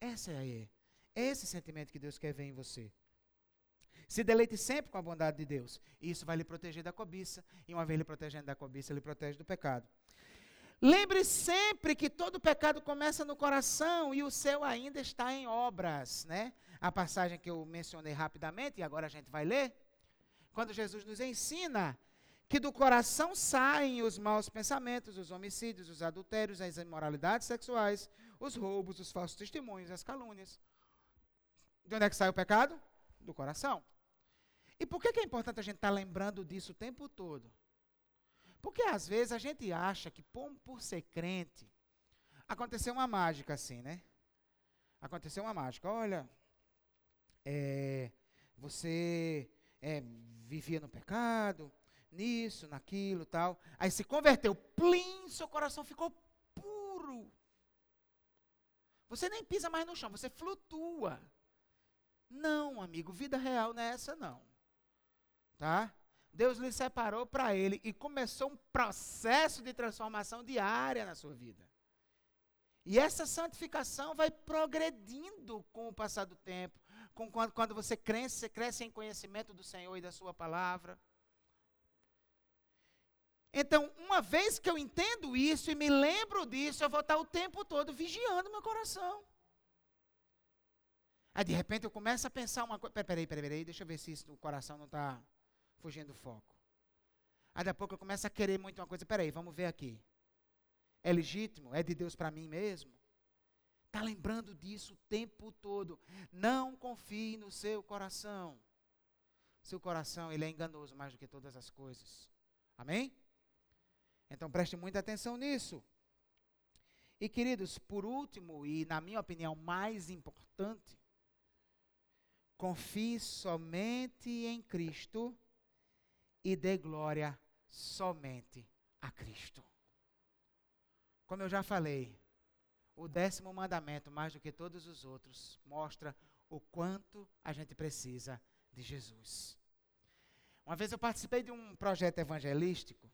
Essa é, é esse sentimento que Deus quer ver em você. Se deleite sempre com a bondade de Deus. Isso vai lhe proteger da cobiça. E uma vez lhe protegendo da cobiça, ele protege do pecado. Lembre sempre que todo pecado começa no coração e o seu ainda está em obras, né? A passagem que eu mencionei rapidamente e agora a gente vai ler, quando Jesus nos ensina que do coração saem os maus pensamentos, os homicídios, os adultérios, as imoralidades sexuais, os roubos, os falsos testemunhos, as calúnias. De onde é que sai o pecado? Do coração. E por que, é importante a gente estar tá lembrando disso o tempo todo? Porque às vezes a gente acha que por, por ser crente, aconteceu uma mágica assim, né? Aconteceu uma mágica. Olha, é, você é, vivia no pecado, nisso, naquilo, tal. Aí se converteu, plim, seu coração ficou puro. Você nem pisa mais no chão, você flutua. Não, amigo, vida real não é essa não. Tá? Deus lhe separou para ele e começou um processo de transformação diária na sua vida. E essa santificação vai progredindo com o passar do tempo, com quando, quando você cresce, cresce em conhecimento do Senhor e da sua palavra. Então, uma vez que eu entendo isso e me lembro disso, eu vou estar o tempo todo vigiando meu coração. Aí, de repente, eu começo a pensar uma coisa. Peraí, peraí, peraí, deixa eu ver se isso, o coração não está fugindo do foco. Aí, daqui a pouco, eu começo a querer muito uma coisa. Peraí, vamos ver aqui. É legítimo? É de Deus para mim mesmo? Está lembrando disso o tempo todo. Não confie no seu coração. Seu coração, ele é enganoso mais do que todas as coisas. Amém? Então preste muita atenção nisso. E queridos, por último, e na minha opinião mais importante, confie somente em Cristo e dê glória somente a Cristo. Como eu já falei, o décimo mandamento, mais do que todos os outros, mostra o quanto a gente precisa de Jesus. Uma vez eu participei de um projeto evangelístico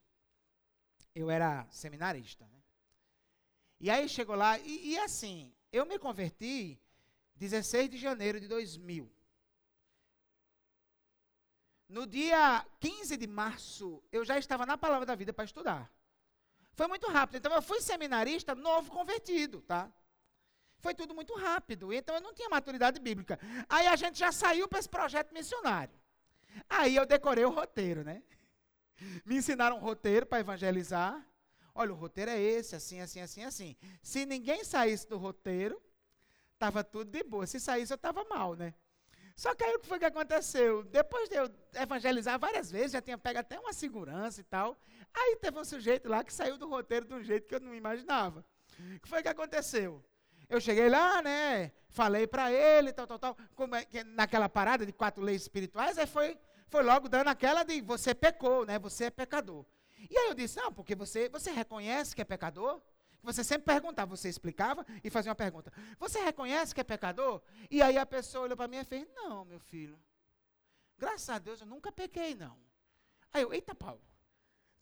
eu era seminarista. Né? E aí chegou lá, e, e, assim, eu me converti 16 de janeiro de 2000. No dia 15 de março, eu já estava na Palavra da Vida para estudar. Foi muito rápido. Então, eu fui seminarista novo convertido, tá? Foi tudo muito rápido. Então, eu não tinha maturidade bíblica. Aí, a gente já saiu para esse projeto missionário. Aí, eu decorei o roteiro, né? Me ensinaram um roteiro para evangelizar. Olha, o roteiro é esse, assim, assim, assim, assim. Se ninguém saísse do roteiro, estava tudo de boa. Se saísse, eu estava mal, né? Só que aí o que foi que aconteceu? Depois de eu evangelizar várias vezes, já tinha pego até uma segurança e tal. Aí teve um sujeito lá que saiu do roteiro de um jeito que eu não imaginava. O que foi que aconteceu? Eu cheguei lá, né? Falei para ele, tal, tal, tal. Como é, naquela parada de quatro leis espirituais, aí foi foi logo dando aquela de você pecou, né? Você é pecador. E aí eu disse, não, porque você, você reconhece que é pecador? Você sempre perguntava, você explicava e fazia uma pergunta. Você reconhece que é pecador? E aí a pessoa olhou para mim e fez, não, meu filho. Graças a Deus eu nunca pequei, não. Aí eu, eita pau.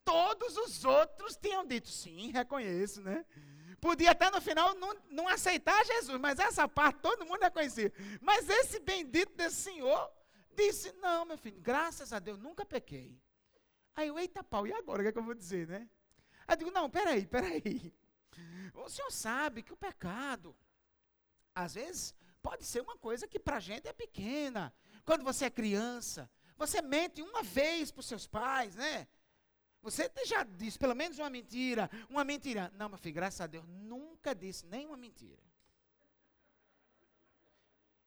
Todos os outros tinham dito, sim, reconheço, né? Podia até no final não, não aceitar Jesus, mas essa parte todo mundo reconhecia. Mas esse bendito desse senhor disse: Não, meu filho, graças a Deus, nunca pequei. Aí eu, eita pau, e agora o que, é que eu vou dizer, né? Aí eu digo: Não, peraí, peraí. O senhor sabe que o pecado, às vezes, pode ser uma coisa que para a gente é pequena. Quando você é criança, você mente uma vez para os seus pais, né? Você já disse pelo menos uma mentira, uma mentira. Não, meu filho, graças a Deus, nunca disse nenhuma mentira.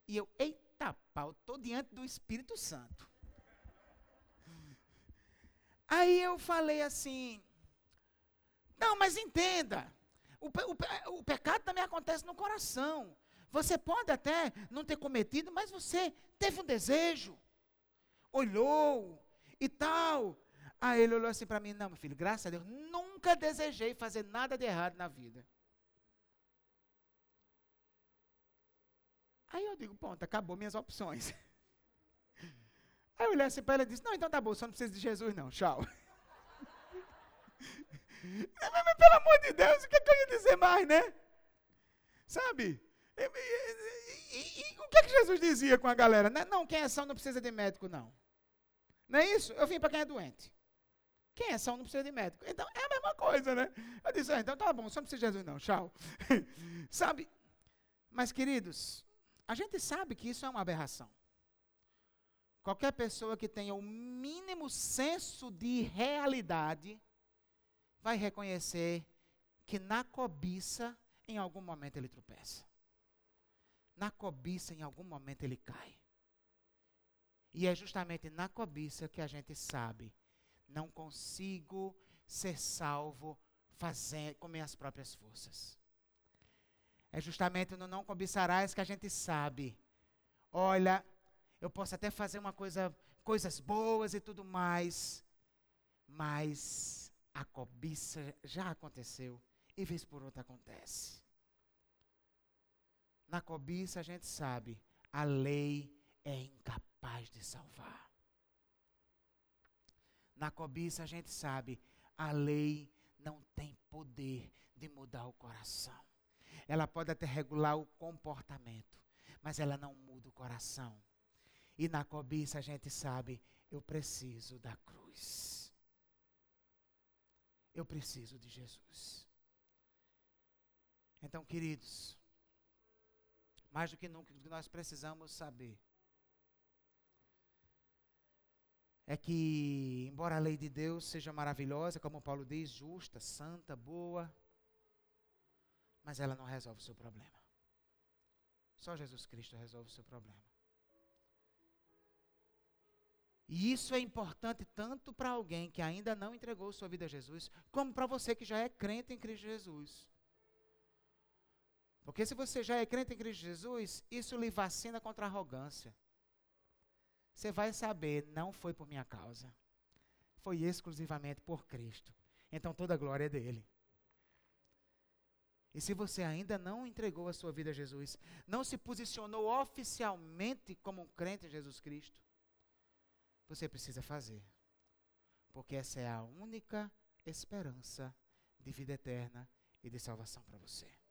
E eu, eita pau, estou diante do Espírito Santo. Aí eu falei assim, não, mas entenda, o, o, o pecado também acontece no coração. Você pode até não ter cometido, mas você teve um desejo, olhou e tal. Aí ele olhou assim para mim: Não, meu filho, graças a Deus, nunca desejei fazer nada de errado na vida. Aí eu digo, ponto, acabou minhas opções. Aí eu olhei assim para ela e disse, não, então tá bom, só não precisa de Jesus não, tchau. Pelo amor de Deus, o que, é que eu ia dizer mais, né? Sabe? E, e, e, o que, é que Jesus dizia com a galera? Não, não, quem é são não precisa de médico, não. Não é isso? Eu vim para quem é doente. Quem é são não precisa de médico. Então, é a mesma coisa, né? Eu disse, ah, então tá bom, só não precisa de Jesus, não, tchau. Sabe? Mas, queridos, a gente sabe que isso é uma aberração. Qualquer pessoa que tenha o mínimo senso de realidade vai reconhecer que na cobiça, em algum momento ele tropeça. Na cobiça, em algum momento ele cai. E é justamente na cobiça que a gente sabe: não consigo ser salvo fazer, com minhas próprias forças. É justamente no não cobiçarás que a gente sabe. Olha, eu posso até fazer uma coisa coisas boas e tudo mais. Mas a cobiça já aconteceu e vez por outra acontece. Na cobiça a gente sabe, a lei é incapaz de salvar. Na cobiça a gente sabe, a lei não tem poder de mudar o coração. Ela pode até regular o comportamento, mas ela não muda o coração. E na cobiça a gente sabe, eu preciso da cruz. Eu preciso de Jesus. Então, queridos, mais do que nunca, o que nós precisamos saber é que, embora a lei de Deus seja maravilhosa, como Paulo diz, justa, santa, boa, mas ela não resolve o seu problema. Só Jesus Cristo resolve o seu problema. E isso é importante tanto para alguém que ainda não entregou sua vida a Jesus, como para você que já é crente em Cristo Jesus. Porque se você já é crente em Cristo Jesus, isso lhe vacina contra a arrogância. Você vai saber, não foi por minha causa. Foi exclusivamente por Cristo. Então toda a glória é dele. E se você ainda não entregou a sua vida a Jesus, não se posicionou oficialmente como um crente em Jesus Cristo, você precisa fazer. Porque essa é a única esperança de vida eterna e de salvação para você.